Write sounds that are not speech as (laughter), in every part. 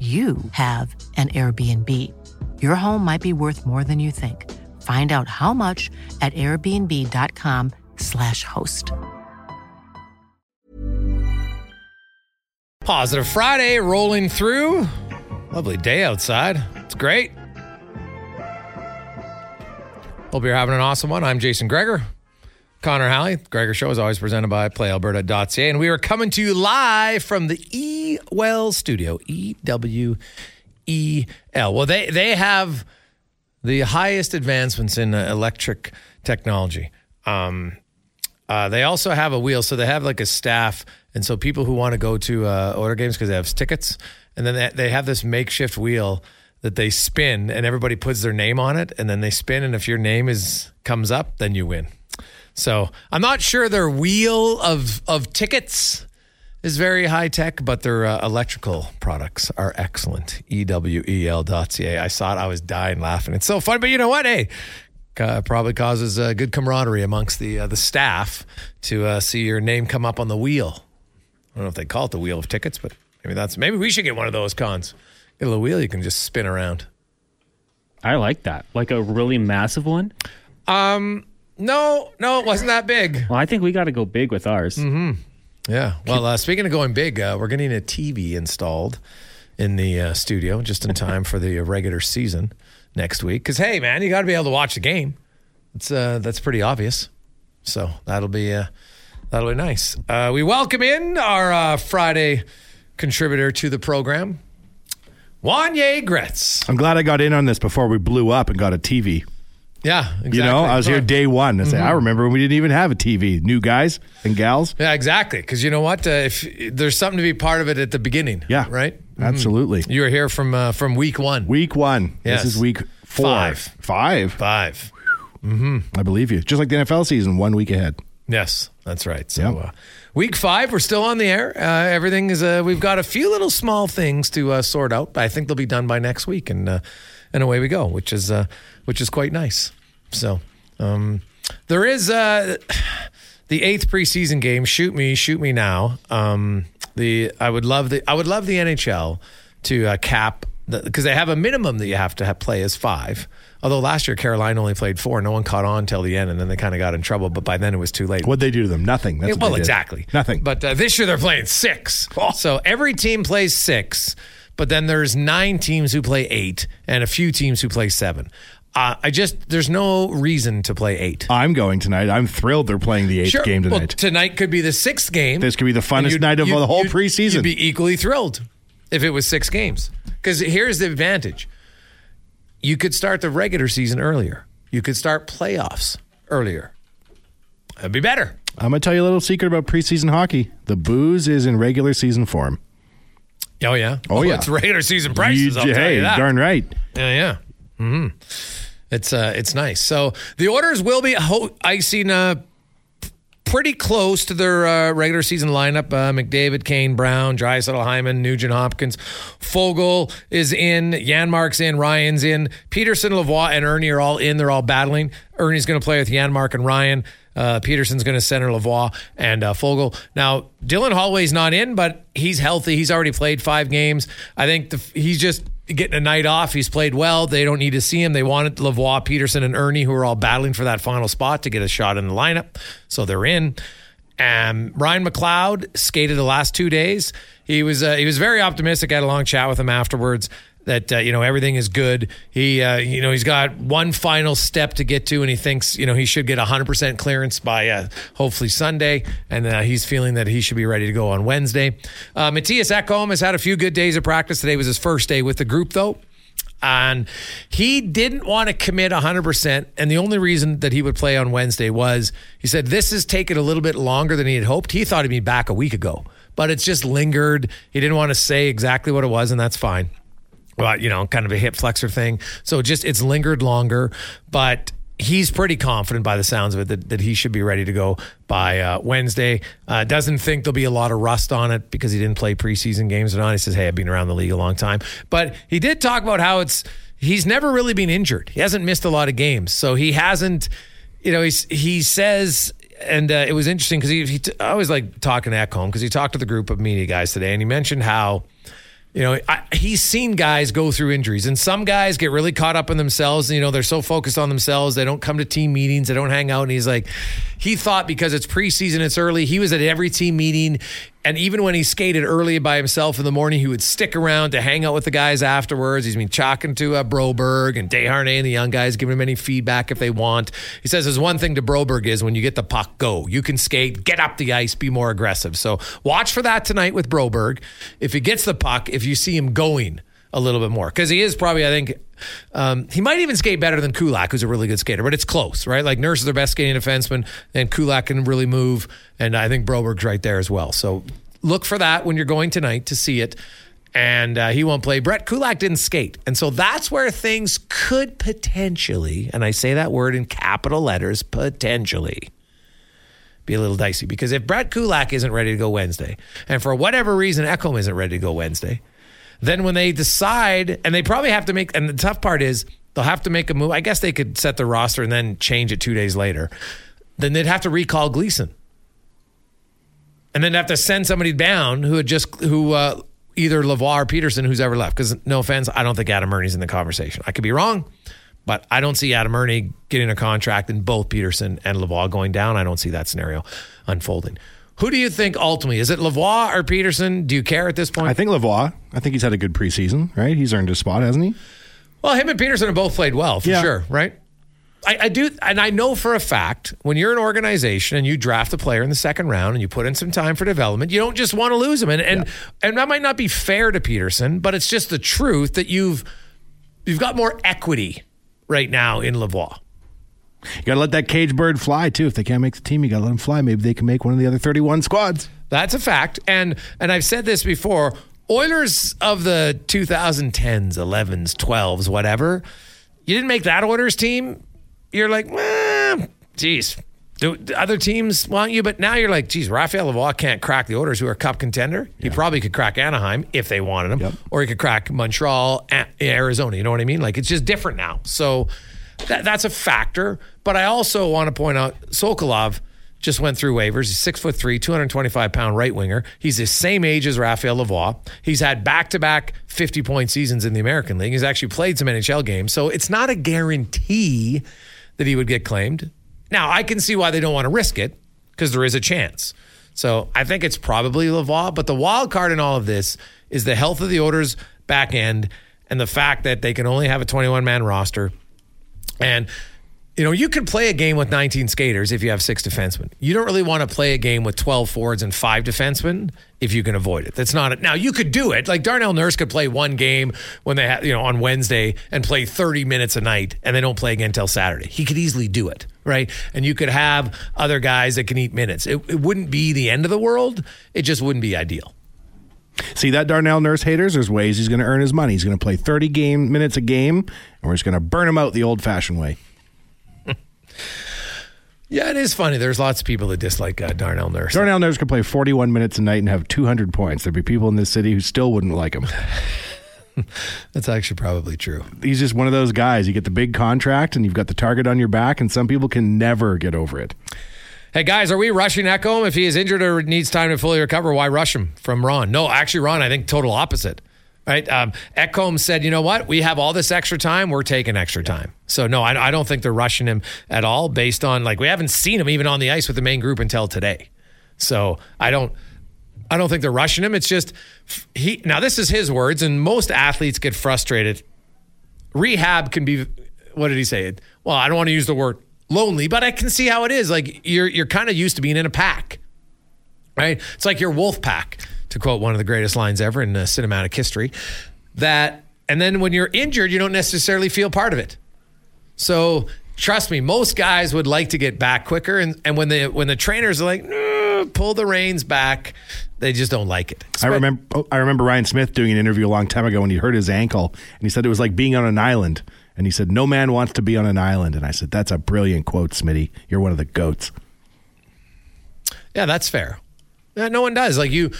you have an Airbnb. Your home might be worth more than you think. Find out how much at airbnb.com/slash host. Positive Friday rolling through. Lovely day outside. It's great. Hope you're having an awesome one. I'm Jason Gregor. Connor Halley, Gregor Show is always presented by PlayAlberta.ca. And we are coming to you live from the E Well studio, E W E L. Well, they, they have the highest advancements in uh, electric technology. Um, uh, they also have a wheel, so they have like a staff, and so people who want to go to uh, order games because they have tickets, and then they, they have this makeshift wheel that they spin, and everybody puts their name on it, and then they spin, and if your name is comes up, then you win. So I'm not sure their wheel of of tickets is very high tech, but their uh, electrical products are excellent. E Ewel.ca. I saw it, I was dying laughing. It's so funny, but you know what? Hey, uh, probably causes uh, good camaraderie amongst the uh, the staff to uh, see your name come up on the wheel. I don't know if they call it the wheel of tickets, but maybe that's maybe we should get one of those cons. Get a little wheel you can just spin around. I like that. Like a really massive one. Um, no, no, it wasn't that big. Well, I think we got to go big with ours. Yeah. Well, uh, speaking of going big, uh, we're getting a TV installed in the uh, studio just in time for the regular season next week. Because hey, man, you got to be able to watch the game. It's uh, that's pretty obvious. So that'll be uh, that'll be nice. Uh, we welcome in our uh, Friday contributor to the program, Wanye Gretz. I'm glad I got in on this before we blew up and got a TV. Yeah, exactly. You know, I was here day one. I, say, Mm-hmm. I remember when we didn't even have a TV. New guys and gals. Yeah, exactly. Because you know what? Uh, if there's something to be part of it at the beginning. Yeah. Right. Absolutely. You were here from uh, from week one. Week one. Yes. This is week four. Five. Five. Five. I believe you. Just like the NFL season, one week ahead. Yes, that's right. So, Yep. uh, week five, we're still on the air. Uh, everything is. Uh, we've got a few little small things to uh, sort out. but I think they'll be done by next week, and uh, and away we go, which is uh, which is quite nice. So, um, there is uh, the eighth preseason game. Shoot me, shoot me now. Um, the I would love the I would love the NHL to uh, cap because they have a minimum that you have to have play as five. Although last year Carolina only played four, no one caught on till the end, and then they kind of got in trouble. But by then it was too late. What'd they do to them? Nothing. That's what well, exactly. Nothing. But uh, this year they're playing six. So every team plays six, but then there's nine teams who play eight and a few teams who play seven. Uh, I just there's no reason to play eight. I'm going tonight. I'm thrilled they're playing the eighth game Well, tonight. tonight could be the sixth game. This could be the funnest night of the whole you'd- preseason. You'd be equally thrilled if it was six games. Because here's the advantage. you could start the regular season earlier. You could start playoffs earlier. That'd be better. I'm going to tell you a little secret about preseason hockey. The booze is in regular season form. Oh yeah. Oh, (laughs) yeah. It's regular season prices. I'll You- tell hey, you that. darn right. Yeah, yeah. Hmm It's uh, it's nice. So the Oilers will be ho- icing uh, pretty close to their uh, regular season lineup. Uh, McDavid, Kane, Brown, Draisaitl, Hyman, Nugent, Hopkins, Foegele is in, Janmark's in, Ryan's in, Pederson, Lavoie, and Erne are all in. They're all battling. Erne's going to play with Janmark and Ryan. Uh, Pederson's going to center Lavoie and uh, Foegele. Now, Dylan Holloway's not in, but he's healthy. He's already played five games. I think the, he's just getting a night off. He's played well. They don't need to see him. They wanted Lavoie, Pederson, and Erne, who are all battling for that final spot, to get a shot in the lineup. So they're in. Um, Ryan McLeod skated the last two days. He was uh, he was very optimistic. I had a long chat with him afterwards. That uh, you know everything is good. He uh, you know he's got one final step to get to, and he thinks you know he should get 100 percent clearance by uh, hopefully Sunday, and uh, he's feeling that he should be ready to go on Wednesday. Uh, Matthias Ekholm has had a few good days of practice. Today was his first day with the group though. And he didn't want to commit 100%. And the only reason that he would play on Wednesday was he said, This has taken a little bit longer than he had hoped. He thought he'd be back a week ago, but it's just lingered. He didn't want to say exactly what it was, and that's fine. Well, you know, kind of a hip flexor thing. So just it's lingered longer, but he's pretty confident by the sounds of it that, that he should be ready to go by uh, Wednesday. Uh, doesn't think there'll be a lot of rust on it because he didn't play preseason games or not. He says, "Hey, I've been around the league a long time," but he did talk about how it's he's never really been injured. He hasn't missed a lot of games, so he hasn't. You know, he's, he says. And uh, it was interesting because he, he t- I always like talking at home because he talked to the group of media guys today, and he mentioned how you know, I, he's seen guys go through injuries, and some guys get really caught up in themselves. And, You know, they're so focused on themselves, they don't come to team meetings, they don't hang out. And he's like, he thought because it's preseason, it's early. He was at every team meeting, and even when he skated early by himself in the morning, he would stick around to hang out with the guys afterwards. He's been talking to uh, Broberg and Desharnais and the young guys, giving him any feedback if they want. He says there's one thing to Broberg is when you get the puck, go. You can skate, get up the ice, be more aggressive. So watch for that tonight with Broberg. If he gets the puck, if you see him going a little bit more, because he is probably, I think, um, he might even skate better than Kulak, who's a really good skater, but it's close, right? Like Nurse is their best skating defenseman, and Kulak can really move, and I think Broberg's right there as well. So look for that when you're going tonight to see it. And uh, he won't play. Brett Kulak didn't skate. And so that's where things could potentially, and I say that word in capital letters, potentially be a little dicey. Because if Brett Kulak isn't ready to go Wednesday, and for whatever reason Ekholm isn't ready to go Wednesday, then when they decide, and they probably have to make, and the tough part is they'll have to make a move. I guess they could set the roster and then change it two days later. Then they'd have to recall Gleason, and then have to send somebody down who had just who uh, either Lavoie or Pederson, who's ever left. Because no offense, I don't think Adam Erne's in the conversation. I could be wrong, but I don't see Adam Erne getting a contract and both Pederson and Lavoie going down. I don't see that scenario unfolding. Who do you think ultimately? Is it Lavoie or Pederson? Do you care at this point? I think Lavoie. I think he's had a good preseason, right? He's earned his spot, hasn't he? Well, him and Pederson have both played well for Yeah. sure, right? I, I do, and I know for a fact when you're an organization and you draft a player in the second round and you put in some time for development, you don't just want to lose him. And and and that might not be fair to Pederson, but it's just the truth that you've you've got more equity right now in Lavoie. You got to let that cage bird fly too. If they can't make the team, you got to let them fly. Maybe they can make one of the other 31 squads. That's a fact. And and I've said this before. Oilers of the 2010s, 11s, 12s, whatever. You didn't make that Oilers team. You're like, eh, geez. Do other teams want you? But now you're like, geez, Raphael Lavoie can't crack the Oilers, who are a cup contender. He probably could crack Anaheim if they wanted him, Yep. or he could crack Montreal, Arizona. You know what I mean? Like it's just different now. So that, that's a factor. But I also want to point out Sokolov just went through waivers. He's six foot three, 225 pound right winger. He's the same age as Raphael Lavoie. He's had back to back 50 point seasons in the American League. He's actually played some NHL games. So it's not a guarantee that he would get claimed. Now, I can see why they don't want to risk it because there is a chance. So I think it's probably Lavoie. But the wild card in all of this is the health of the Oilers back end and the fact that they can only have a 21 man roster. And You know, you can play a game with 19 skaters if you have six defensemen. You don't really want to play a game with 12 forwards and five defensemen if you can avoid it. That's not it. Now, you could do it. Like Darnell Nurse could play one game when they have, you know, on Wednesday and play 30 minutes a night and they don't play again until Saturday. He could easily do it, right? And you could have other guys that can eat minutes. It, it wouldn't be the end of the world. It just wouldn't be ideal. See that Darnell Nurse haters? There's ways he's going to earn his money. He's going to play 30 game minutes a game, and we're just going to burn him out the old fashioned way. (laughs) Yeah, it is funny. There's lots of people that dislike uh, Darnell Nurse. Darnell Nurse could play 41 minutes a night and have 200 points. There'd be people in this city who still wouldn't like him. (laughs) That's actually probably true. He's just one of those guys. You get the big contract and you've got the target on your back, and some people can never get over it. Hey guys, are we rushing Ekholm if he is injured or needs time to fully recover? Why rush him from Ron? No, actually, Ron, I think total opposite. Right? Um, Ekholm said, you know what? We have all this extra time. We're taking extra time. So no, I, I don't think they're rushing him at all. Based on like we haven't seen him even on the ice with the main group until today. So I don't. I don't think they're rushing him. It's just he. Now this is his words, and most athletes get frustrated. Rehab can be. What did he say? Well, I don't want to use the word lonely, but I can see how it is. Like you're you're kind of used to being in a pack, right? It's like your wolf pack, to quote one of the greatest lines ever in uh, cinematic history. That and then when you're injured, you don't necessarily feel part of it. So trust me, most guys would like to get back quicker, and and when the when the trainers are like, "No, pull the reins back, they just don't like it. I remember oh, I remember Ryan Smyth doing an interview a long time ago when he hurt his ankle and he said it was like being on an island. And he said, No man wants to be on an island. And I said, That's a brilliant quote, Smitty. You're one of the goats. Yeah, that's fair. No one does. Like you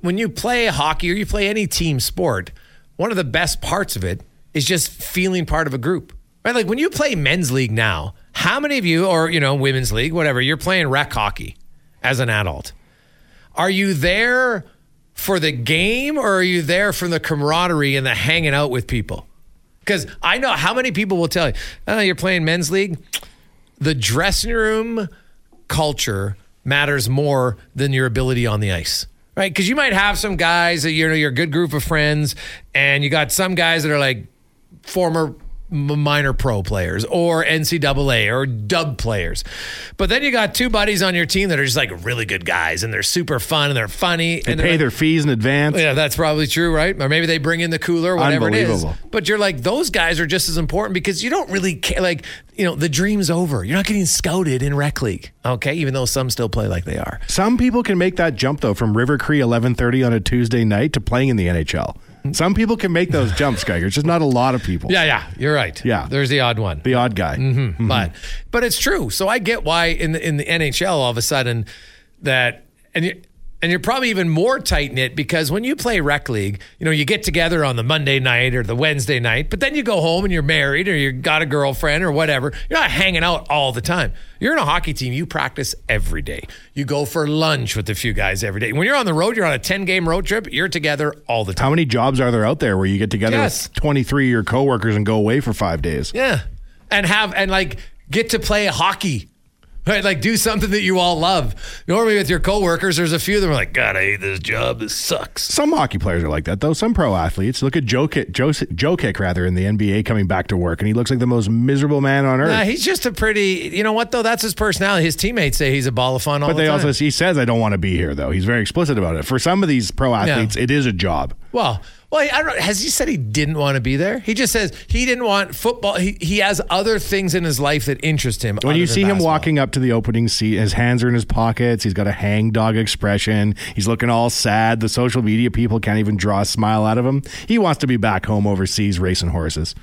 when you play hockey or you play any team sport, one of the best parts of it is just feeling part of a group. Right? Like when you play men's league now, how many of you or you know, women's league, whatever, you're playing rec hockey as an adult. Are you there for the game or are you there for the camaraderie and the hanging out with people? Because I know how many people will tell you, oh, you're playing men's league. The dressing room culture matters more than your ability on the ice. Right? Because you might have some guys that you know you're a good group of friends, and you got some guys that are like former minor pro players or NCAA or dub players. But then you got two buddies on your team that are just like really good guys and they're super fun and they're funny. They and pay like, their fees in advance. Yeah, that's probably true, right? Or maybe they bring in the cooler, whatever it is. But you're like, those guys are just as important because you don't really care. Like, you know, the dream's over. You're not getting scouted in rec league, okay? Even though some still play like they are. Some people can make that jump though from River Cree 11:30 on a Tuesday night to playing in the NHL. Some people can make those jumps, Geiger. It's just not a lot of people. Yeah, yeah, you're right. Yeah. there's the odd one. The odd guy. Mm-hmm. But but it's true. So I get why in the in the NHL all of a sudden that and you and you're probably even more tight knit because when you play rec league, you know, you get together on the Monday night or the Wednesday night, but then you go home and you're married or you got a girlfriend or whatever. You're not hanging out all the time. You're in a hockey team, you practice every day. You go for lunch with a few guys every day. When you're on the road, you're on a 10 game road trip, you're together all the time. How many jobs are there out there where you get together Yes. with 23 of your coworkers and go away for 5 days? Yeah. And have and like get to play hockey. Right? Like do something that you all love. Normally with your coworkers, there's a few of them are like, God, I hate this job. This sucks. Some hockey players are like that, though. Some pro athletes. Look at Jokic, Joe, Jokic rather, in the NBA coming back to work, and he looks like the most miserable man on earth. Nah, he's just a pretty you know what though? That's his personality. His teammates say he's a ball of fun all but the they time. also, he says, I don't want to be here, though. He's very explicit about it. For some of these pro athletes, it is a job. Well, well, I don't. Has he said he didn't want to be there? He just says he didn't want football. He he has other things in his life that interest him. When you see him basketball. walking up to the opening seat, his hands are in his pockets. He's got a hang dog expression. He's looking all sad. The social media people can't even draw a smile out of him. He wants to be back home overseas racing horses,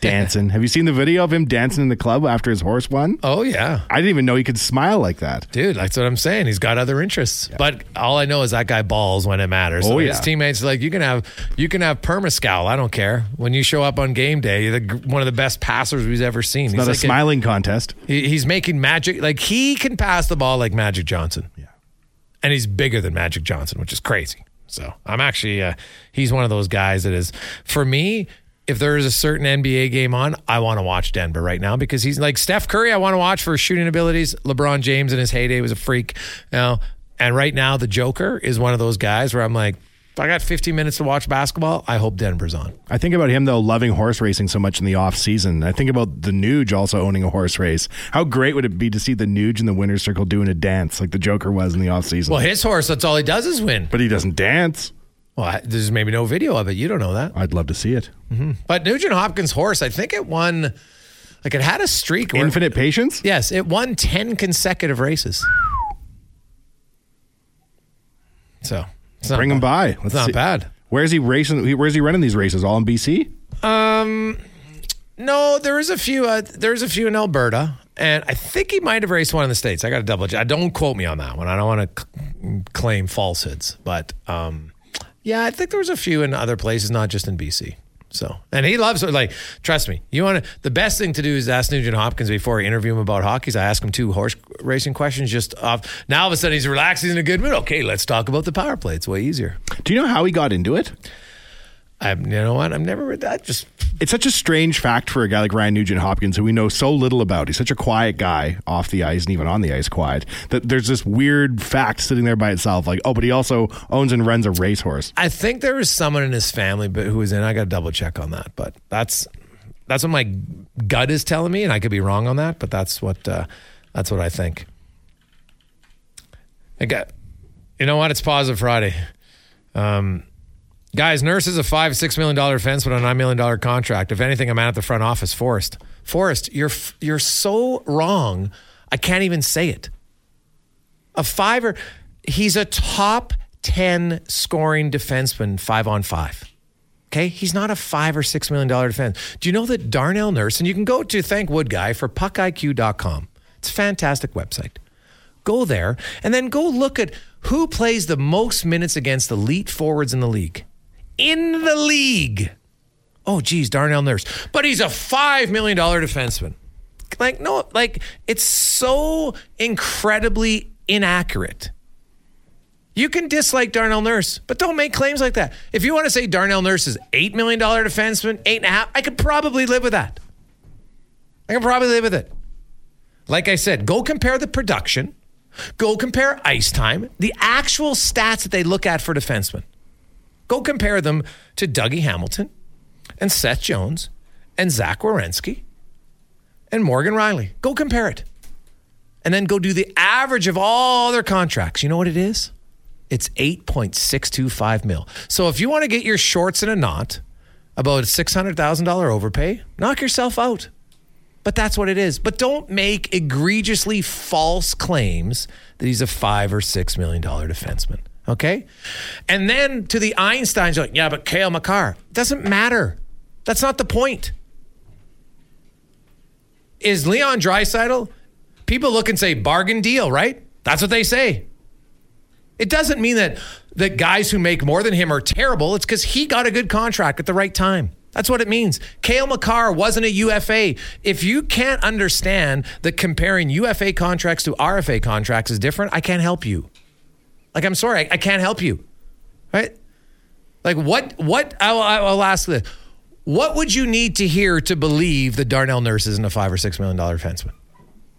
dancing. Have you seen the video of him dancing in the club after his horse won? Oh yeah. I didn't even know he could smile like that. Dude, that's what I'm saying. He's got other interests. But all I know is that guy balls when it matters. Oh, So yeah. His teammates are like, you can have you can have permascowl. I don't care. When you show up on game day, you're the, one of the best passers we've ever seen. It's he's not a like smiling contest. he- he's making magic. Like he can pass the ball like Magic Johnson. Yeah. And he's bigger than Magic Johnson, which is crazy. So I'm actually, uh, he's one of those guys that is, for me, if there is a certain NBA game on, I want to watch Denver right now because he's like Steph Curry. I want to watch for his shooting abilities. LeBron James in his heyday was a freak. You know, and right now the Joker is one of those guys where I'm like, If I got 15 minutes to watch basketball, I hope Denver's on. I think about him though loving horse racing so much in the off season. I think about the Nuge also owning a horse race. How great would it be to see the Nuge in the winner's circle doing a dance like the Joker was in the off season? Well, his horse, that's all he does is win. but he doesn't dance. Well, there's maybe no video of it. You don't know that. I'd love to see it. But Nugent Hopkins' horse, I think it won, like it had a streak. Where, Infinite patience. Yes, it won 10 consecutive races. So, Bring him by. It's not bad. Where's he racing? Where's he running these races? All in BC? Um, no, there is a few. Uh, there's a few in Alberta, and I think he might have raced one in the states. I got to double check. Don't quote me on that one. I don't want to c- claim falsehoods, but um, yeah, I think there was a few in other places, not just in BC. So, and he loves it. Like, trust me, you want to. The best thing to do is ask Nugent Hopkins before I interview him about hockey. I ask him two horse racing questions. Just off. Now all of a sudden he's relaxed. He's in a good mood. Okay, let's talk about the power play. It's way easier. Do you know how he got into it? I, you know what? I've never read that. Just It's such a strange fact for a guy like Ryan Nugent Hopkins, who we know so little about. He's such a quiet guy off the ice and even on the ice, quiet. That there's this weird fact sitting there by itself. Like, oh, but he also owns and runs a racehorse. I think there was someone in his family, but who was in. I got to double check on that, but that's that's what my gut is telling me, and I could be wrong on that, but that's what uh, that's what I think. I got, you know what? It's positive Friday. Um, guys, Nurse is a five six million dollar defense with a nine million dollar contract. If anything, I'm at the front office. Forrest, Forrest, you're you're so wrong. I can't even say it a fiver. He's a top 10 scoring defenseman, five on five. Okay. He's not a five or six million dollar defense. Do you know that Darnell Nurse, and you can go to thank Woodguy for puckiq.com. It's a fantastic website. Go there and then go look at who plays the most minutes against elite forwards in the league. In the league. Oh, geez, Darnell Nurse. But he's a $5 million defenseman. Like, no, like, it's so incredibly inaccurate. You can dislike Darnell Nurse, but don't make claims like that. If you want to say Darnell Nurse is $8 million defenseman, eight and a half, I could probably live with that. I can probably live with it. Like I said, go compare the production, go compare ice time, the actual stats that they look at for defensemen. Go compare them to Dougie Hamilton and Seth Jones and Zach Werenski and Morgan Rielly. Go compare it. And then go do the average of all their contracts. You know what it is? It's 8.625 mil. So if you want to get your shorts in a knot about a $600,000 overpay, knock yourself out. But that's what it is. But don't make egregiously false claims that he's a five or six million dollar defenseman. Okay? And then to the Einsteins, like, yeah, but Cale Makar. Doesn't matter. That's not the point. Is Leon Draisaitl? People look and say bargain deal, right? That's what they say. It doesn't mean that that guys who make more than him are terrible. It's because he got a good contract at the right time. That's what it means. Cale Makar wasn't a UFA. If you can't understand that comparing UFA contracts to RFA contracts is different, I can't help you. Like, I'm sorry, I, I can't help you. Right? Like, what? What? I will, I will ask this: What would you need to hear to believe that Darnell Nurse isn't a five or six million dollar defenseman?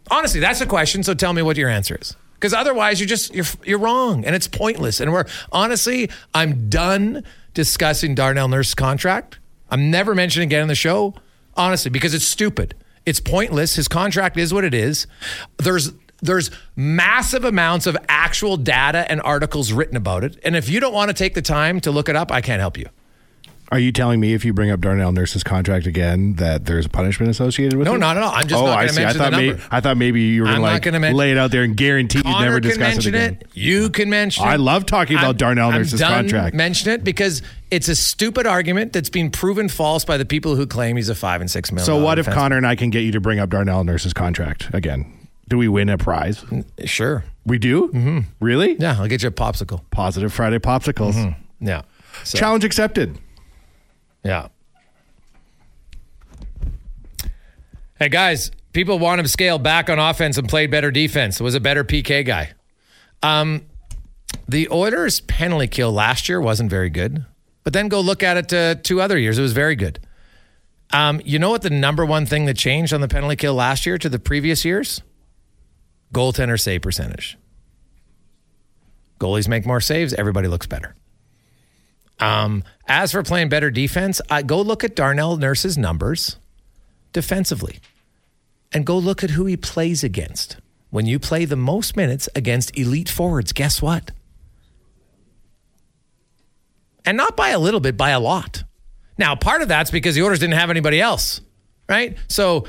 Honestly, that's a question. So tell me what your answer is. Because otherwise, you're just you're you're wrong, and it's pointless. And we're honestly, I'm done discussing Darnell Nurse's contract. I'm never mentioning again on the show, honestly, because it's stupid. It's pointless. His contract is what it is. There's there's massive amounts of actual data and articles written about it. And if you don't want to take the time to look it up, I can't help you. Are you telling me if you bring up Darnell Nurse's contract again that there's a punishment associated with No, it? No, not at all. I'm just oh, not see. I mention thought the maybe number. I thought maybe you were I'm not like men- lay it out there and guarantee you'd never discuss it mention again. it. You can mention it. I love talking about Darnell Nurse's I'm done contract. Mention it because it's a stupid argument that's been proven false by the people who claim he's a five and six million. So what if. Connor and I can get you to bring up Darnell Nurse's contract again? Do we win a prize? Sure. We do? Mm-hmm. Really? Yeah, I'll get you a popsicle. Positive Friday popsicles. Mm-hmm. Yeah. So, Challenge accepted. Yeah. Hey guys, people want him scaled back on offense and played better defense. Was a better PK guy. Um, the Oilers' penalty kill last year wasn't very good, but then go look at it uh, two other years. It was very good. Um, you know what the number one thing that changed on the penalty kill last year to the previous years? Goaltender save percentage. Goalies make more saves. Everybody looks better. Um, as for playing better defense, I go look at Darnell Nurse's numbers defensively and go look at who he plays against. When you play the most minutes against elite forwards, guess what? And not by a little bit, by a lot. Now, part of that's because the Oilers didn't have anybody else, right? So,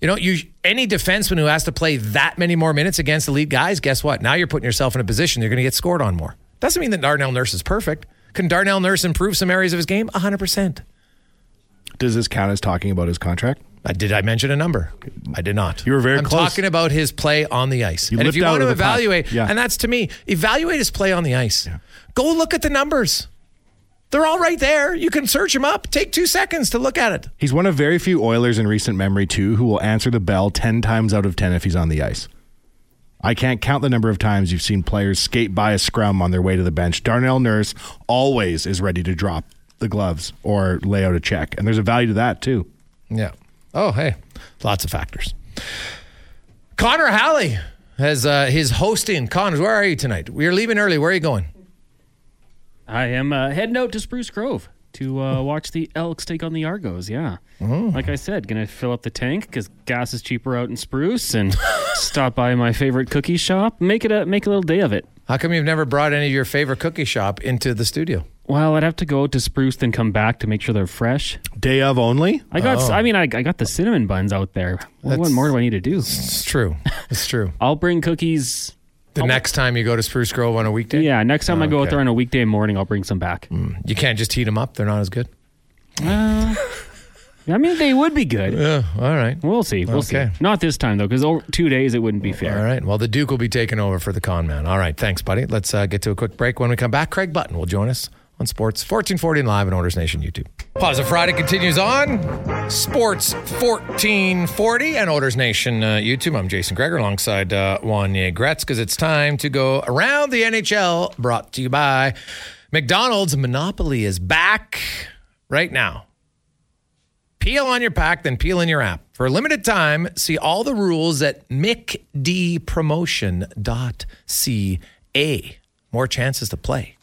you know, you any defenseman who has to play that many more minutes against elite guys, guess what? Now you're putting yourself in a position you're going to get scored on more. Doesn't mean that Darnell Nurse is perfect. Can Darnell Nurse improve some areas of his game? 100%. Does this count as talking about his contract? Uh, did I mention a number? I did not. You were very I'm close. talking about his play on the ice. You and if you want to of the pack. evaluate, Yeah. and that's to me, evaluate his play on the ice. Go look at the numbers. They're all right there. You can search them up. Take two seconds to look at it. He's one of very few Oilers in recent memory, too, who will answer the bell 10 times out of 10 if he's on the ice. I can't count the number of times you've seen players skate by a scrum on their way to the bench. Darnell Nurse always is ready to drop the gloves or lay out a check. And there's a value to that, too. Yeah. Oh, hey, lots of factors. Connor Halley has uh, his hosting. Connor, where are you tonight? We are leaving early. Where are you going? I am uh, heading out to Spruce Grove to uh, watch the Elks take on the Argos. Yeah, like I said, gonna fill up the tank because gas is cheaper out in Spruce, and (laughs) stop by my favorite cookie shop. Make it a make a little day of it. How come you've never brought any of your favorite cookie shop into the studio? Well, I'd have to go to Spruce, then come back to make sure they're fresh. Day of only? I got, Oh. I mean, I, I got the cinnamon buns out there. What, what more do I need to do? It's true. It's true. (laughs) I'll bring cookies. The next time you go to Spruce Grove on a weekday, Yeah, next time I go out there on a weekday morning, I'll bring some back. you can't just heat them up. They're not as good. Uh, (laughs) I mean, they would be good. Yeah. All right. We'll see. We'll Okay. see. Not this time though, because two days it wouldn't be fair. All right. Well, the Duke will be taking over for the con man. All right. Thanks, buddy. Let's uh, get to a quick break. When we come back, Craig Button will join us on Sports 1440 and live on Oilers Nation YouTube. Pause of Friday continues on Sports 1440 and Oilers Nation uh, YouTube. I'm Jason Gregor alongside uh, Wanye Gretz because it's time to go around the NHL. Brought to you by McDonald's. Monopoly is back right now. Peel on your pack, then peel in your app. For a limited time, see all the rules at mcdpromotion.ca. More chances to play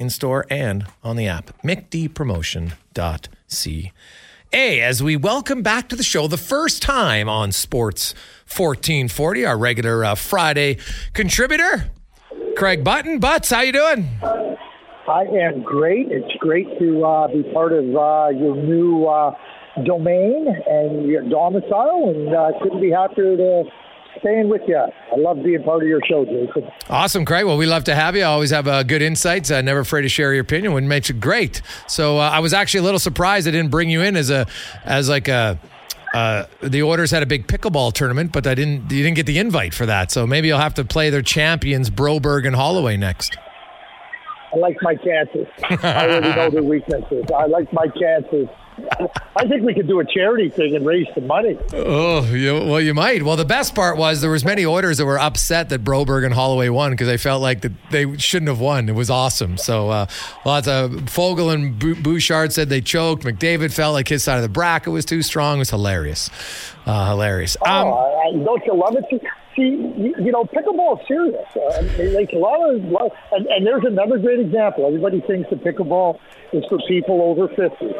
in store and on the app. mcdpromotion.ca. As we welcome back to the show the first time on Sports 1440, our regular uh, Friday contributor, Craig Button. Butts, how you doing? I am great. It's great to uh, be part of uh, your new uh, domain and your domicile, and uh, couldn't be happier to staying with you. I love being part of your show, Jason. Awesome, Craig. Well, we love to have you. I Always have uh, good insights. Uh, never afraid to share your opinion, which makes it great. So uh, I was actually a little surprised I didn't bring you in as a as like a. Uh, the Oilers had a big pickleball tournament, but I didn't. You didn't get the invite for that, so maybe you'll have to play their champions, Broberg and Holloway next. I like my chances. I already know their weaknesses. I like my chances. (laughs) I think we could do a charity thing and raise some money. Oh, you, well, you might. Well, the best part was there was many Oilers that were upset that Broberg and Holloway won because they felt like that they shouldn't have won. It was awesome. So uh, lots of Foegele and Bouchard said they choked. McDavid felt like his side of the bracket was too strong. It was hilarious, uh, hilarious. Um, oh, I, I, don't you love it? See, you, you know, pickleball is serious. Uh, like a lot of, and, and there's another great example. Everybody thinks that pickleball is for people over 50.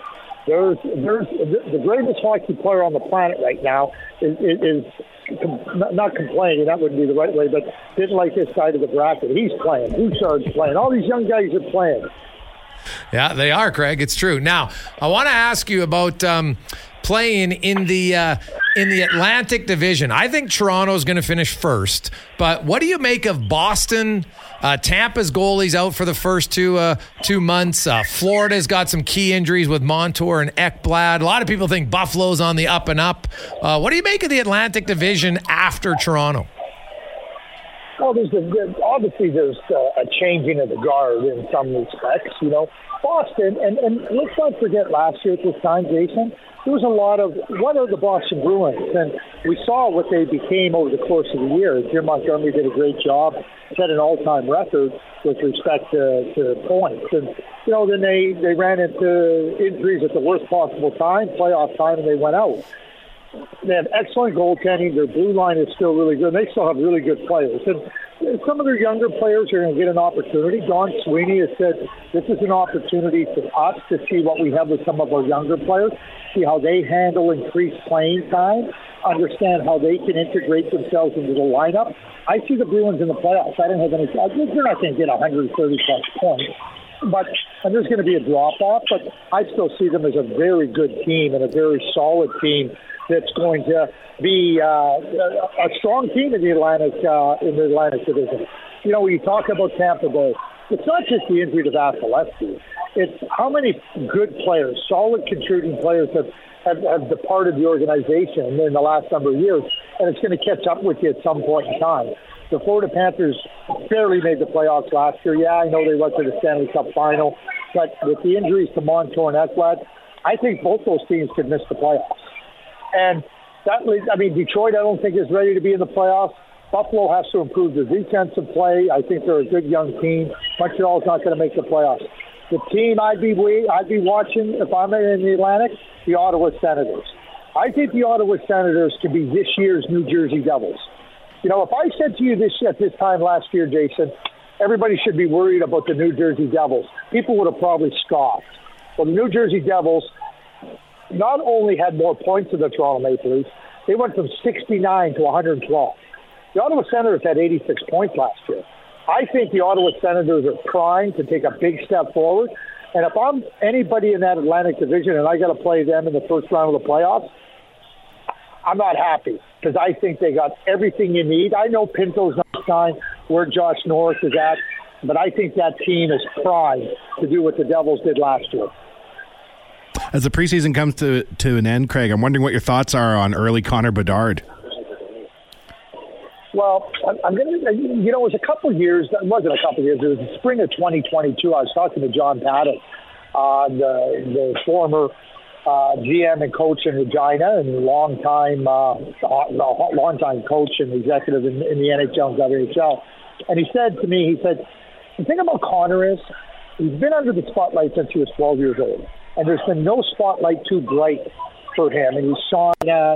There's, there's the greatest hockey player on the planet right now is, is, is not complaining. That wouldn't be the right way, but didn't like this side of the bracket. He's playing. Bouchard's playing. All these young guys are playing. Yeah, they are, Craig. It's true. Now, I want to ask you about um, playing in the uh, in the Atlantic Division. I think Toronto's going to finish first, but what do you make of Boston? Uh, Tampa's goalie's out for the first two uh, two months. Uh, Florida's got some key injuries with Montour and Ekblad. A lot of people think Buffalo's on the up and up. Uh, what do you make of the Atlantic Division after Toronto? Well, there's a, obviously there's uh, a changing of the guard in some respects. You know, Boston, and, and let's not forget last year at this time, Jason, there was a lot of what are the Boston Bruins, and we saw what they became over the course of the year. Jim Montgomery did a great job, set an all-time record with respect to, to points, and you know then they they ran into injuries at the worst possible time, playoff time, and they went out. They have excellent goaltending. Their blue line is still really good. And They still have really good players. And some of their younger players are going to get an opportunity. Don Sweeney has said this is an opportunity for us to see what we have with some of our younger players, see how they handle increased playing time, understand how they can integrate themselves into the lineup. I see the Bruins in the playoffs. I don't have any. They're not going to get 130 plus points, but and there's going to be a drop off. But I still see them as a very good team and a very solid team that's going to be uh, a strong team in the Atlantic uh, in the Atlantic Division. You know, when you talk about Tampa Bay, it's not just the injury to Vasilevskiy. It's how many good players, solid contributing players have, have, have departed the organization in the last number of years, and it's going to catch up with you at some point in time. The Florida Panthers barely made the playoffs last year. Yeah, I know they went to the Stanley Cup final, but with the injuries to Montour and Ekblad, I think both those teams could miss the playoffs. And that leads, I mean, Detroit, I don't think is ready to be in the playoffs. Buffalo has to improve their defensive play. I think they're a good young team. Montreal's not going to make the playoffs. The team I'd be I'd be watching if I'm in the Atlantic, the Ottawa Senators. I think the Ottawa Senators could be this year's New Jersey Devils. You know, if I said to you this at this time last year, Jason, everybody should be worried about the New Jersey Devils. People would have probably scoffed. Well, the New Jersey Devils not only had more points than the Toronto Maple Leafs, they went from 69 to 112. The Ottawa Senators had 86 points last year. I think the Ottawa Senators are primed to take a big step forward. And if I'm anybody in that Atlantic Division and I got to play them in the first round of the playoffs, I'm not happy because I think they got everything you need. I know Pinto's not signed where Josh Norris is at, but I think that team is primed to do what the Devils did last year. As the preseason comes to, to an end, Craig, I'm wondering what your thoughts are on early Connor Bedard. Well, I'm going to, you know, it was a couple of years, it wasn't a couple of years, it was the spring of 2022. I was talking to John Paddock, uh, the, the former uh, GM and coach in Regina and longtime, uh, longtime coach and executive in, in the NHL and WHL. And he said to me, he said, the thing about Connor is he's been under the spotlight since he was 12 years old and there's been no spotlight too bright for him, and he's shone, uh,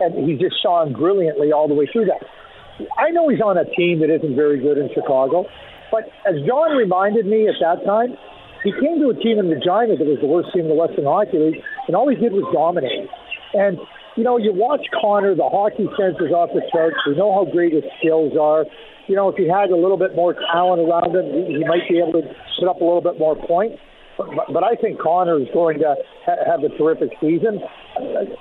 and he's just shone brilliantly all the way through that. I know he's on a team that isn't very good in Chicago, but as John reminded me at that time, he came to a team in Regina that was the worst team in the Western Hockey League, and all he did was dominate. And you know, you watch Connor, the hockey sense is off the charts. We know how great his skills are. You know, if he had a little bit more talent around him, he might be able to put up a little bit more points. But, I think Connor is going to ha- have a terrific season.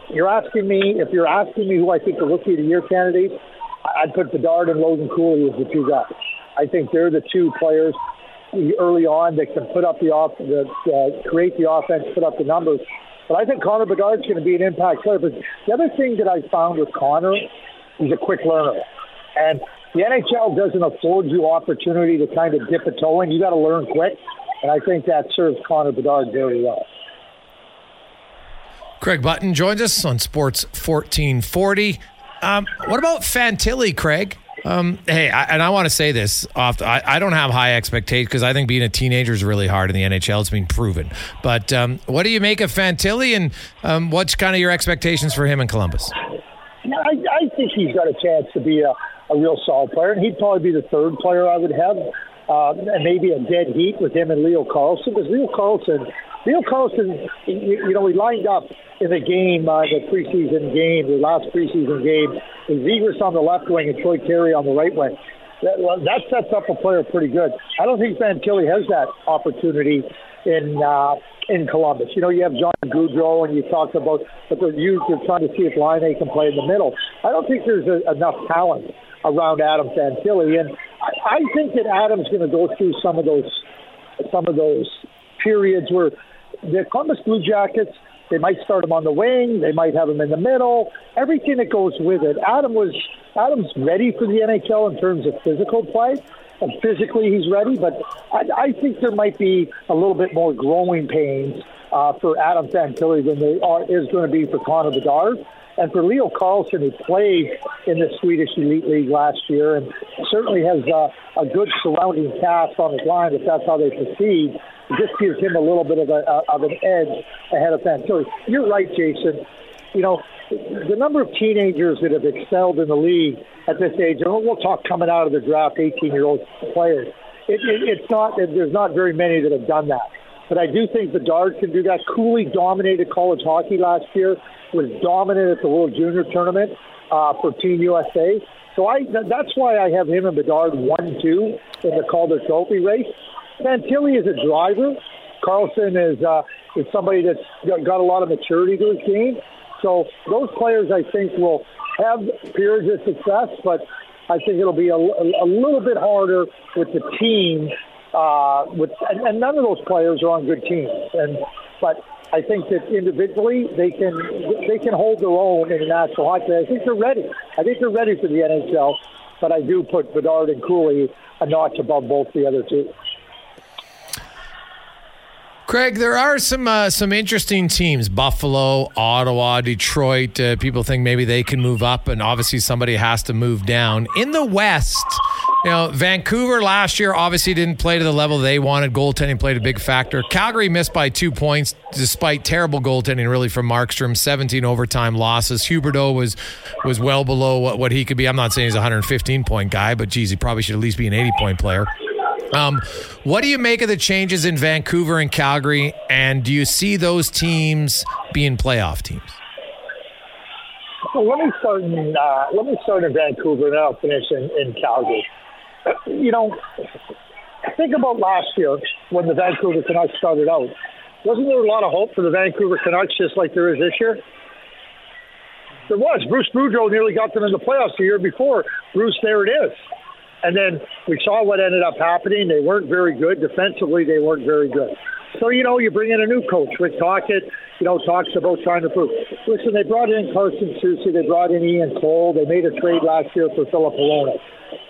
You're asking me if you're asking me who I think the rookie of the year candidates, I'd put Bedard and Logan Cooley as the two guys. I think they're the two players early on that can put up the off, the, uh, create the offense, put up the numbers. But I think Connor Bedard's going to be an impact player. But the other thing that I found with Connor, he's a quick learner, and the NHL doesn't afford you opportunity to kind of dip a toe in. You got to learn quick. And I think that serves Connor Bedard very well. Craig Button joins us on Sports 1440. Um, what about Fantilli, Craig? Um, hey, I, and I want to say this off. I, I don't have high expectations because I think being a teenager is really hard in the NHL. It's been proven. But um, what do you make of Fantilli, and um, what's kind of your expectations for him in Columbus? I, I think he's got a chance to be a, a real solid player, and he'd probably be the third player I would have uh, maybe a dead heat with him and Leo Carlsson. Because Leo Carlsson, Leo Carlsson, you, you know, he lined up in the game, uh, the preseason game, the last preseason game, with Zegras on the left wing and Troy Terry on the right wing. That, well, that sets up a player pretty good. I don't think Fantilli has that opportunity in uh, in Columbus. You know, you have John Gaudreau, and you talked about, but they're, you, they're trying to see if Laine can play in the middle. I don't think there's a, enough talent around Adam Fantilli, and I, I think that Adam's going to go through some of those some of those periods where the Columbus Blue Jackets they might start him on the wing, they might have him in the middle, everything that goes with it. Adam was Adam's ready for the NHL in terms of physical play. And physically, he's ready, but I, I think there might be a little bit more growing pains uh, for Adam Fantilli than there are, is going to be for Connor Bedard. And for Leo Carlsson, who played in the Swedish Elite League last year and certainly has uh, a good surrounding cast on his line, if that's how they proceed, this gives him a little bit of, a, of an edge ahead of Fantilli. You're right, Jason. you know, the number of teenagers that have excelled in the league at this age, and we'll talk coming out of the draft, 18 year old players. It, it, it's not, there's not very many that have done that. But I do think Bedard can do that. Cooley dominated college hockey last year, was dominant at the World Junior Tournament uh, for Team USA. So I, that's why I have him and Bedard 1 2 in the Calder Trophy race. Fantilli is a driver. Carlsson is uh, is somebody that's got a lot of maturity to his game. So those players, I think, will have periods of success, but I think it'll be a, a little bit harder with the team. Uh, with and, and none of those players are on good teams, and but I think that individually they can they can hold their own in the national hockey. League. I think they're ready. I think they're ready for the NHL, but I do put Bedard and Cooley a notch above both the other two. Craig, there are some uh, some interesting teams: Buffalo, Ottawa, Detroit. Uh, people think maybe they can move up, and obviously somebody has to move down. In the West, you know, Vancouver last year obviously didn't play to the level they wanted. Goaltending played a big factor. Calgary missed by two points despite terrible goaltending, really from Markstrom. Seventeen overtime losses. Huberdeau was was well below what, what he could be. I'm not saying he's a 115 point guy, but geez, he probably should at least be an 80 point player. Um, what do you make of the changes in Vancouver and Calgary? And do you see those teams being playoff teams? Well, let me start in uh, let me start in Vancouver, and I'll finish in, in Calgary. You know, think about last year when the Vancouver Canucks started out. Wasn't there a lot of hope for the Vancouver Canucks, just like there is this year? There was. Bruce Boudreau nearly got them in the playoffs the year before. Bruce, there it is. And then we saw what ended up happening. They weren't very good. Defensively, they weren't very good. So, you know, you bring in a new coach. Rick Tocchet, you know, talks about trying to prove. Listen, they brought in Carson Soucy. They brought in Ian Cole. They made a trade last year for Filip Hronek.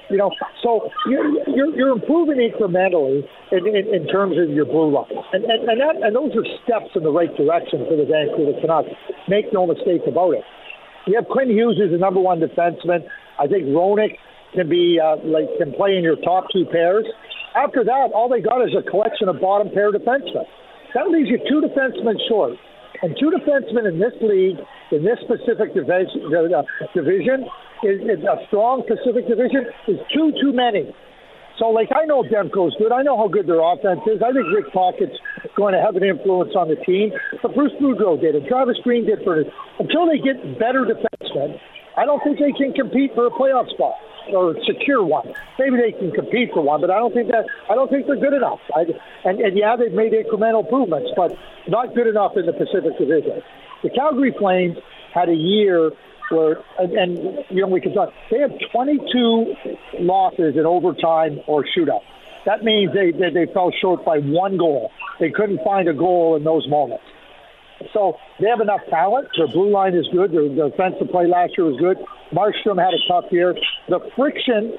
You know, so you're, you're, you're improving incrementally in, in, in terms of your blue line. And, and, and, that, and those are steps in the right direction for the Vancouver Canucks. Make no mistake about it. You have Quinn Hughes as the number one defenseman. I think Hronek can be uh, like can play in your top two pairs. After that, all they got is a collection of bottom pair defensemen. That leaves you two defensemen short. And two defensemen in this league, in this specific division, uh, division is, is a strong Pacific division, is two too many. So, like, I know Demko's good. I know how good their offense is. I think Rick Tocchet's going to have an influence on the team. But Bruce Boudreau did it. Travis Green did for it. Until they get better defensemen, I don't think they can compete for a playoff spot or secure one. Maybe they can compete for one, but I don't think that I don't think they're good enough. I, and, and yeah, they've made incremental improvements, but not good enough in the Pacific Division. The Calgary Flames had a year where, and, and you know, we can talk. They have 22 losses in overtime or shootout. That means they, they they fell short by one goal. They couldn't find a goal in those moments. So they have enough talent. Their blue line is good. Their, defensive play last year was good. Markstrom had a tough year. The friction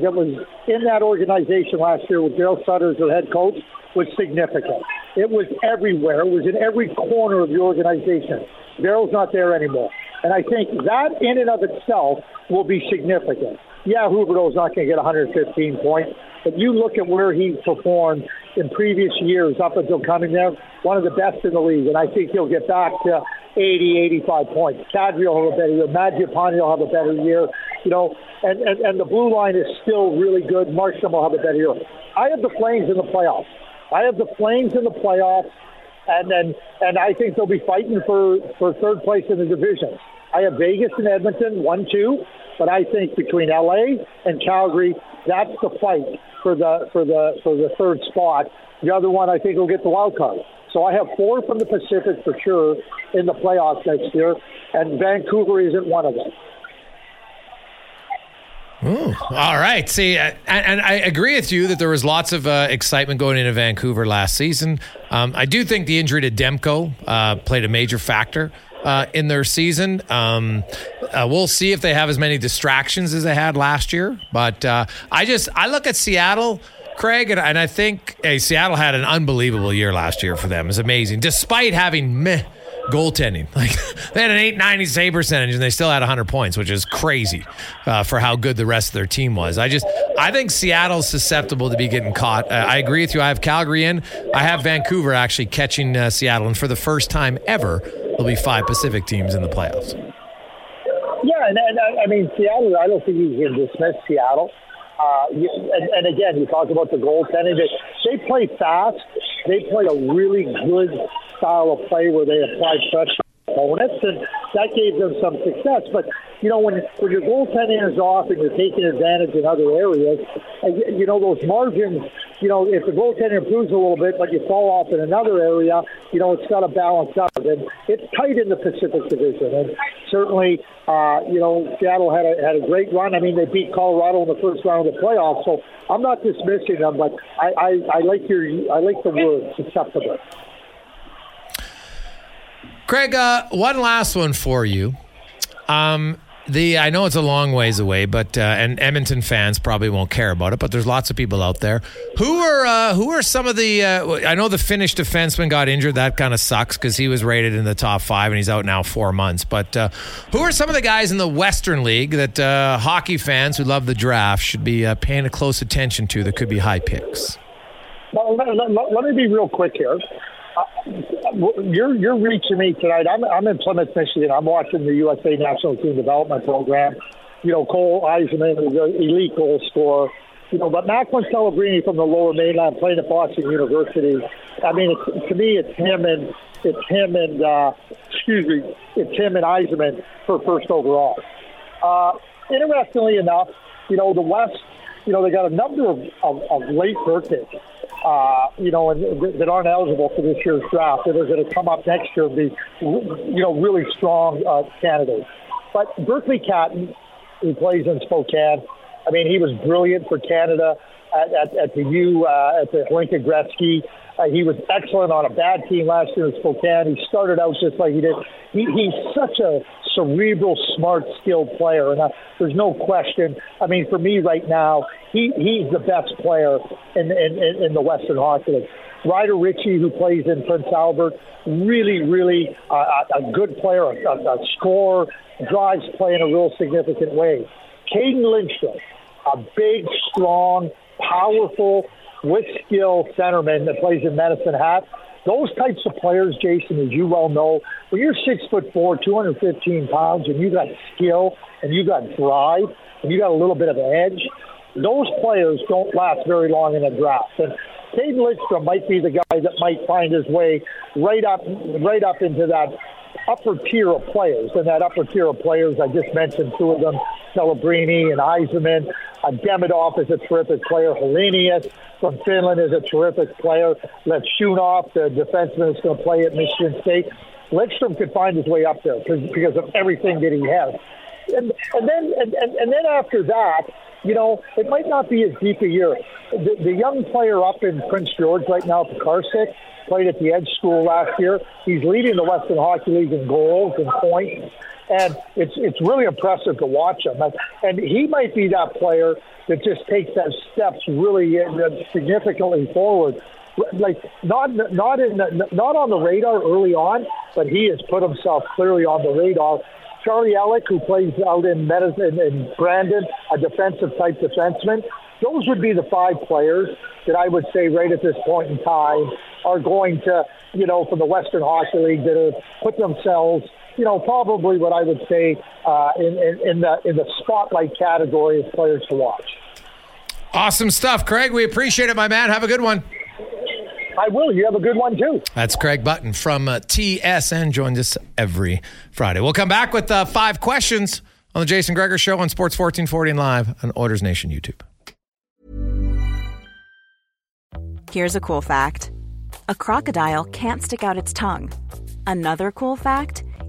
that was in that organization last year with Daryl Sutter as their head coach was significant. It was everywhere. It was in every corner of the organization. Daryl's not there anymore. And I think that in and of itself will be significant. Yeah, Huberdeau's not going to get 115 points, but you look at where he performed in previous years up until coming there, one of the best in the league, and I think he'll get back to 80, 85 points. Kadri will have a better year. Mangiapane will have a better year. You know, and, and, and the blue line is still really good. Markstrom will have a better year. I have the Flames in the playoffs. I have the Flames in the playoffs, and then and I think they'll be fighting for, for third place in the division. I have Vegas and Edmonton, one, two, but I think between LA and Calgary, that's the fight for the for the for the third spot. The other one, I think, will get the wild card. So I have four from the Pacific for sure in the playoffs next year, and Vancouver isn't one of them. Ooh, all right. See, uh, and, and, I agree with you that there was lots of uh, excitement going into Vancouver last season. Um, I do think the injury to Demko uh, played a major factor uh, in their season. Um, uh, we'll see if they have as many distractions as they had last year. But uh, I just I look at Seattle. Craig, and, and I think hey, Seattle had an unbelievable year last year for them. It's amazing, despite having meh goaltending. (laughs) Like they had an 890 save percentage and they still had 100 points, which is crazy uh, for how good the rest of their team was. I just I think Seattle's susceptible to be getting caught. Uh, I agree with you. I have Calgary in. I have Vancouver actually catching uh, Seattle, and for the first time ever, there'll be five Pacific teams in the playoffs. Yeah, and, and I mean Seattle. I don't think you can dismiss Seattle. Uh, and, and again, you talk about the goaltending. They, they play fast. They play a really good style of play where they apply pressure opponents, and that gave them some success. But you know, when when your goaltending is off and you're taking advantage in other areas, you know those margins. You know, if the goaltending improves a little bit, but you fall off in another area, you know it's got to balance out. And it's tight in the Pacific Division, and certainly, uh, you know, Seattle had a had a great run. I mean, they beat Colorado in the first round of the playoffs, so I'm not dismissing them, but I I, I like your I like the word susceptible. Craig, uh, one last one for you. Um, the I know it's a long ways away, but uh, and Edmonton fans probably won't care about it. But there's lots of people out there who are uh, who are some of the. Uh, I know the Finnish defenseman got injured. That kind of sucks because he was rated in the top five and he's out now four months. But uh, who are some of the guys in the Western League that uh, hockey fans who love the draft should be uh, paying close attention to? That could be high picks. Well, let, let, let me be real quick here. Uh, you're you're reaching me tonight. I'm I'm in Plymouth, Michigan. I'm watching the USA National Team Development Program. You know, Cole Eiserman is an elite goal scorer. You know, but Macklin Celebrini from the Lower Mainland playing at Boston University. I mean, it's, to me, it's him and it's him and uh, excuse me, it's him and Eiserman for first overall. Uh, interestingly enough, you know, the West. You know, they got a number of, of, of late birthdays uh, you know, and, that aren't eligible for this year's draft that are going to come up next year and be, you know, really strong uh, candidates. But Berkly Catton, who plays in Spokane, I mean, he was brilliant for Canada at, at, at the U, uh, at the Hlinka Gretzky. Uh, he was excellent on a bad team last year in Spokane. He started out just like he did. He, he's such a cerebral, smart, skilled player, and uh, there's no question. I mean, for me right now, he he's the best player in in, in the Western Hockey League. Ryder Ritchie, who plays in Prince Albert, really, really uh, a good player, a, a scorer, drives play in a real significant way. Caden Lindstrom, a big, strong, powerful, with skill centerman that plays in Medicine Hat. Those types of players, Jason, as you well know, when you're six foot four, 215 pounds, and you got skill and you got drive and you got a little bit of edge, those players don't last very long in a draft. And Caden Lindstrom might be the guy that might find his way right up, right up into that upper tier of players. And that upper tier of players, I just mentioned two of them, Celebrini and Eiserman. Uh, is a terrific player. Helenius from Finland is a terrific player. Let's shoot off the defenseman, is going to play at Michigan State. Lindstrom could find his way up there because of everything that he has. And, and then and, and, and then after that, you know, it might not be as deep a year. The, the young player up in Prince George right now, Parascak, played at the Edge School last year. He's leading the Western Hockey League in goals and points, and it's it's really impressive to watch him. And, and he might be that player that just takes those steps really significantly forward. Like not not in the, not on the radar early on, but he has put himself clearly on the radar. Charlie Elick, who plays out in medicine in Brandon, a defensive type defenseman. Those would be the five players that I would say right at this point in time are going to, you know, from the Western Hockey League that have put themselves, you know, probably what I would say uh, in, in, in the in the spotlight category of players to watch. Awesome stuff, Craig. We appreciate it, my man. Have a good one. I will. You have a good one too. That's Craig Button from uh, TSN. Joins us every Friday. We'll come back with uh, five questions on the Jason Gregor Show on Sports 1440 and live on Oilers Nation YouTube. Here's a cool fact a crocodile can't stick out its tongue. Another cool fact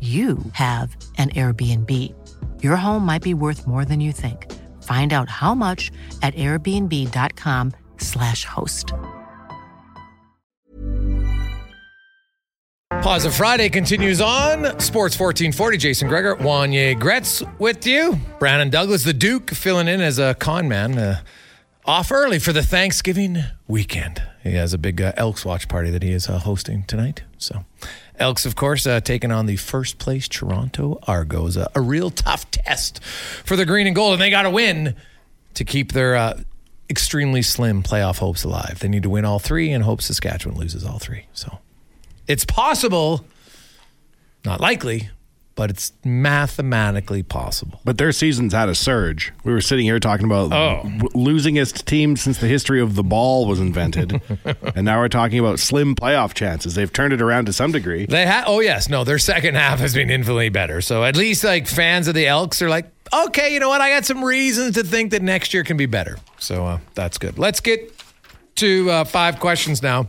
you have an Airbnb. Your home might be worth more than you think. Find out how much at airbnb.com/slash host. Pause of Friday continues on. Sports 1440, Jason Gregor, Wanye Gretz with you. Brandon Douglas, the Duke, filling in as a con man. Uh, off early for the Thanksgiving weekend. He has a big uh, Elks watch party that he is uh, hosting tonight. So, Elks, of course, uh, taking on the first place Toronto Argos. a real tough test for the green and gold, and they got to win to keep their uh, extremely slim playoff hopes alive. They need to win all three and hope Saskatchewan loses all three. So, it's possible, not likely, but it's mathematically possible. But their season's had a surge. We were sitting here talking about Oh. w- losingest team since the history of the ball was invented, (laughs) and now we're talking about slim playoff chances. They've turned it around to some degree. They ha- oh yes, no, their second (laughs) half has been infinitely better. So at least like fans of the Elks are like, okay, you know what? I got some reasons to think that next year can be better. So uh, that's good. Let's get to uh, five questions now.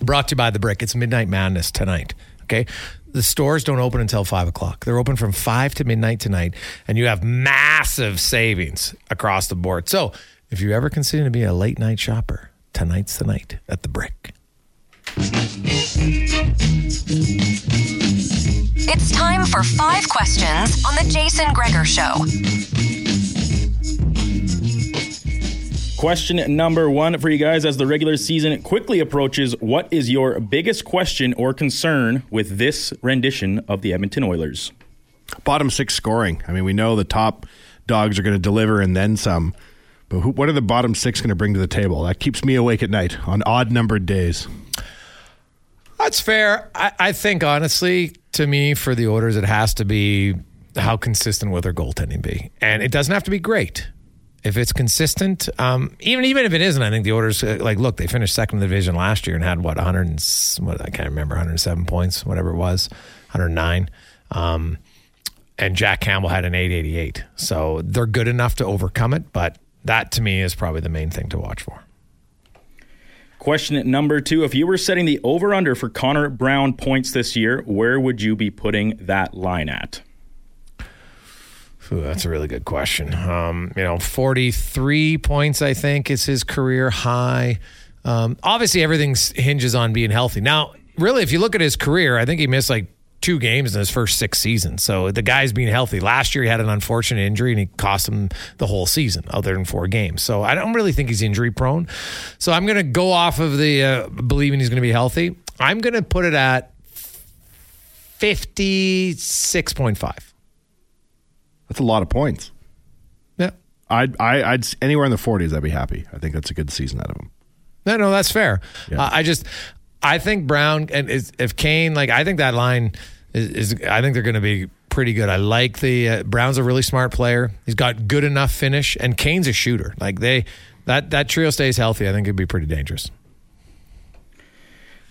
Brought to you by the Brick. It's Midnight Madness tonight. Okay. The stores don't open until five o'clock. They're open from five to midnight tonight, and you have massive savings across the board. So if you ever consider to be a late night shopper, tonight's the night at the Brick. It's time for five questions on The Jason Gregor Show. Question number one for you guys as the regular season quickly approaches. What is your biggest question or concern with this rendition of the Edmonton Oilers? Bottom six scoring. I mean, we know the top dogs are going to deliver and then some. But who, what are the bottom six going to bring to the table? That keeps me awake at night on odd numbered days. That's fair. I, I think honestly, to me, for the Oilers, it has to be how consistent will their goaltending be, and it doesn't have to be great. If it's consistent, um, even even if it isn't, I think the Oilers uh, like look. They finished second in the division last year and had what 100 and what I can't remember 107 points, whatever it was, 109. Um, and Jack Campbell had an 888. So they're good enough to overcome it, but that to me is probably the main thing to watch for. Question at number two If you were setting the over under for Connor Brown points this year, where would you be putting that line at? Ooh, that's a really good question. Um, you know, 43 points, I think, is his career high. Um, obviously, everything hinges on being healthy. Now, really, if you look at his career, I think he missed like two games in his first six seasons. So the guy's being healthy. Last year, he had an unfortunate injury and he cost him the whole season, other than four games. So I don't really think he's injury prone. So I'm going to go off of the uh, believing he's going to be healthy. I'm going to put it at 56.5. That's a lot of points. Yeah. I'd, I, I'd anywhere in the 40s, I'd be happy. I think that's a good season out of him. No, no, that's fair. Yeah. Uh, I just, I think Brown and is, if Kane, like, I think that line is, is I think they're going to be pretty good. I like the uh, Brown's a really smart player. He's got good enough finish, and Kane's a shooter. Like they, that that trio stays healthy. I think it'd be pretty dangerous.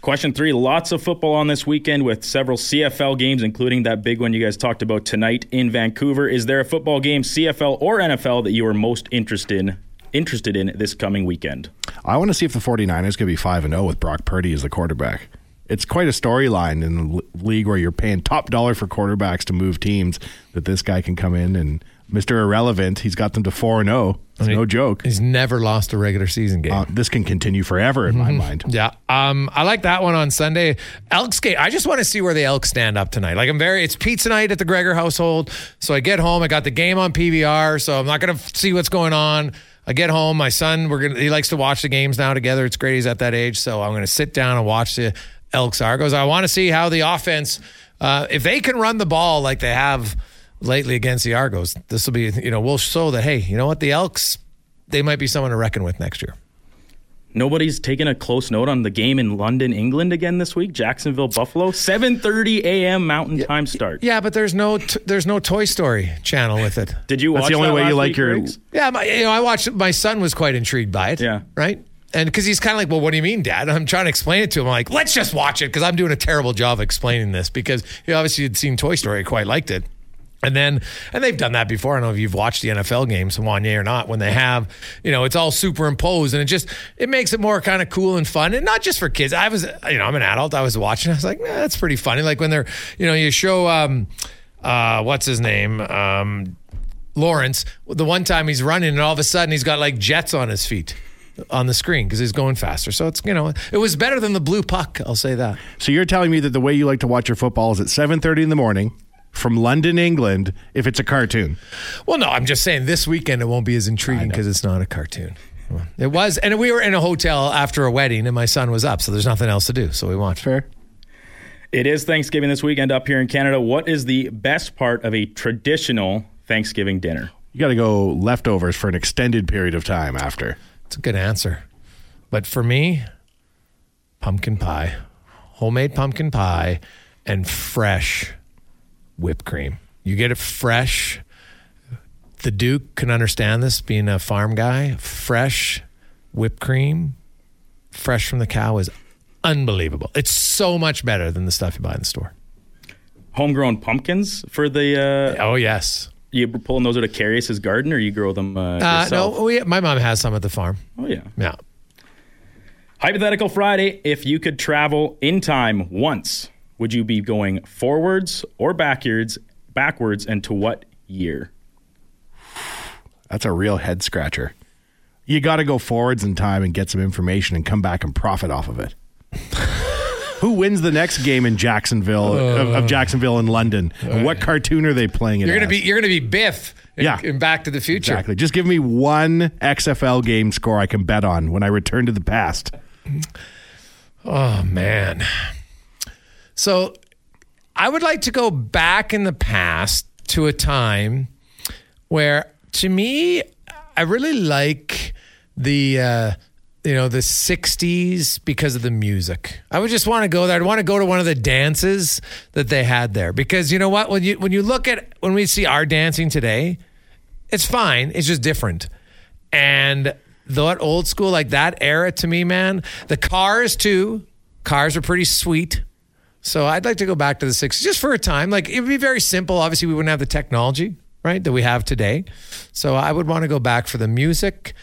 Question three lots of football on this weekend with several CFL games, including that big one you guys talked about tonight in Vancouver. Is there a football game, CFL or NFL, that you are most interested in, interested in this coming weekend? I want to see if the 49ers can be 5 and 0 with Brock Purdy as the quarterback. It's quite a storyline in the league where you're paying top dollar for quarterbacks to move teams that this guy can come in and Mr. Irrelevant, he's got them to 4 and 0. It's no joke. He's never lost a regular season game. Uh, this can continue forever in my mind. Yeah, um, I like that one on Sunday. Elks game. I just want to see where the Elks stand up tonight. Like I'm very. It's pizza night at the Gregor household, so I get home. I got the game on PVR, so I'm not gonna f- see what's going on. I get home. My son, we're gonna. He likes to watch the games now together. It's great. He's at that age, so I'm gonna sit down and watch the Elks Argos. I want to see how the offense, uh, if they can run the ball like they have lately against the Argos. This will be, you know, we'll show that hey, you know what, the Elks, they might be someone to reckon with next year. Nobody's taken a close note on the game in London, England again this week. Jacksonville, Buffalo, 7:30 a.m. Mountain Time start. Yeah, but there's no t- there's no Toy Story channel with it. Did you watch That's the only that way you like your- Riggs? Yeah, my, you know, I watched. My son was quite intrigued by it. Yeah. right. And because he's kind of like, well, what do you mean, Dad? I'm trying to explain it to him. I'm like, let's just watch it because I'm doing a terrible job explaining this because he obviously had seen Toy Story, quite liked it. And then, and they've done that before. I don't know if you've watched the NFL games, Wanye or not, when they have, you know, it's all superimposed and it just, it makes it more kind of cool and fun. And not just for kids. I was, you know, I'm an adult. I was watching. I was like, that's pretty funny. Like when they're, you know, you show, um, uh, what's his name? Um, Lawrence, the one time he's running and all of a sudden he's got like jets on his feet on the screen because he's going faster. So it's, you know, it was better than the blue puck. I'll say that. So you're telling me that the way you like to watch your football is at 7:30 in the morning from London, England, if it's a cartoon. Well, no, I'm just saying this weekend it won't be as intriguing because it's not a cartoon. It was, and we were in a hotel after a wedding, and my son was up, so there's nothing else to do. So we watched. Fair. It is Thanksgiving this weekend up here in Canada. What is the best part of a traditional Thanksgiving dinner? You got to go leftovers for an extended period of time after. It's a good answer, but for me, pumpkin pie, homemade pumpkin pie, and fresh whipped cream. You get it fresh. The Duke can understand this, being a farm guy. Fresh whipped cream, fresh from the cow, is unbelievable. It's so much better than the stuff you buy in the store. Homegrown pumpkins for the. Uh, Oh yes. you pulling those out of Carius's garden, or you grow them uh, Uh, yourself? no, we, my mom has some at the farm. Oh yeah. Yeah. Hypothetical Friday. If you could travel in time once, would you be going forwards or backwards? Backwards, and to what year? That's a real head scratcher. You got to go forwards in time and get some information and come back and profit off of it. (laughs) Who wins the next game in Jacksonville of, of uh. Jacksonville and London? And what cartoon are they playing it You're gonna as? be you're gonna be Biff. In, Yeah. in Back to the Future. Exactly. Just give me one XFL game score I can bet on when I return to the past. Oh man. So I would like to go back in the past to a time where to me I really like the uh you know the 60s because of the music. I would just want to go there. I'd want to go to one of the dances that they had there because you know what when you when you look at when we see our dancing today, it's fine. It's just different. And that old school, like that era to me, man, the cars too. Cars are pretty sweet. So I'd like to go back to the 60s just for a time. Like it would be very simple. Obviously, we wouldn't have the technology, right, that we have today. So I would want to go back for the music,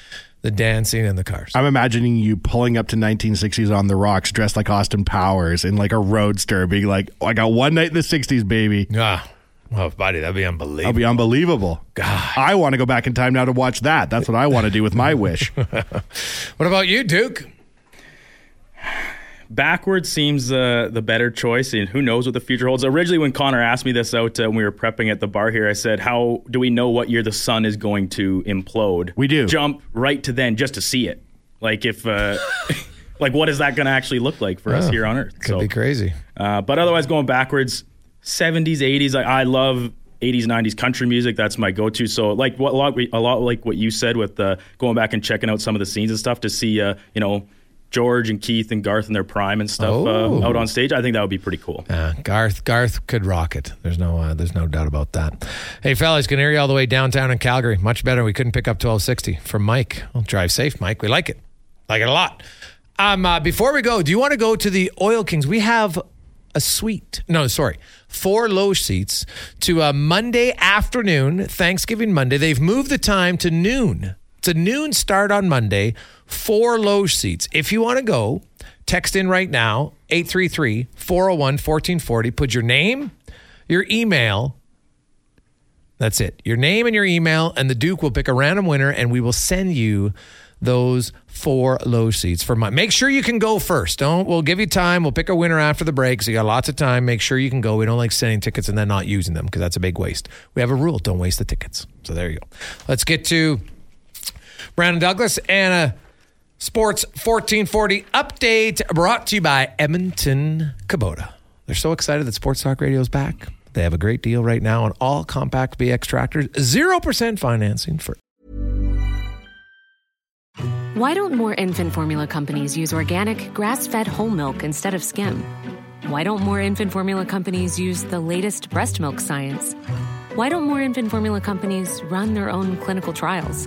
the dancing, and the cars. I'm imagining you pulling up to 1960s on the rocks dressed like Austin Powers in like a roadster, being like, oh, I got one night in the 60s, baby. Ah, well, buddy, that'd be unbelievable. That'd be unbelievable. God. I want to go back in time now to watch that. That's what I want to do with my wish. (laughs) what about you, Duke? Backwards seems uh, the better choice, and who knows what the future holds. Originally, when Connor asked me this out uh, when we were prepping at the bar here, I said, "How do we know what year the sun is going to implode?" We do. jump right to then just to see it. Like if, uh, (laughs) like, what is that going to actually look like for us Oh, here on Earth? Could be crazy. Uh, but otherwise, going backwards, 70s, 80s. I, I love 80s, 90s country music. That's my go-to. So, like what a lot, a lot like what you said with uh, going back and checking out some of the scenes and stuff to see, uh, you know, George and Keith and Garth in their prime and stuff Oh. uh, out on stage. I think that would be pretty cool. Uh, Garth Garth could rock it. There's no uh, there's no doubt about that. Hey fellas, can hear you all the way downtown in Calgary. Much better. We couldn't pick up 1260 from Mike. Well, drive safe, Mike. We like it. Like it a lot. Um, uh, before we go, do you want to go to the Oil Kings? We have a suite. No, sorry, four low seats to a Monday afternoon, Thanksgiving Monday. They've moved the time to noon. It's a noon start on Monday. Four loge seats. If you want to go, text in right now 833 401 1440. Put your name, your email. That's it. Your name and your email, and the Duke will pick a random winner, and we will send you those four low seats for my. Make sure you can go first. Don't. We'll give you time. We'll pick a winner after the break. So you got lots of time. Make sure you can go. We don't like sending tickets and then not using them because that's a big waste. We have a rule: don't waste the tickets. So there you go. Let's get to Brandon Douglas and a Sports 1440 update brought to you by Edmonton Kubota. They're so excited that Sports Talk Radio is back. They have a great deal right now on all compact BX tractors, 0% financing for Why don't more infant formula companies use organic, grass fed whole milk instead of skim? Why don't more infant formula companies use the latest breast milk science? Why don't more infant formula companies run their own clinical trials?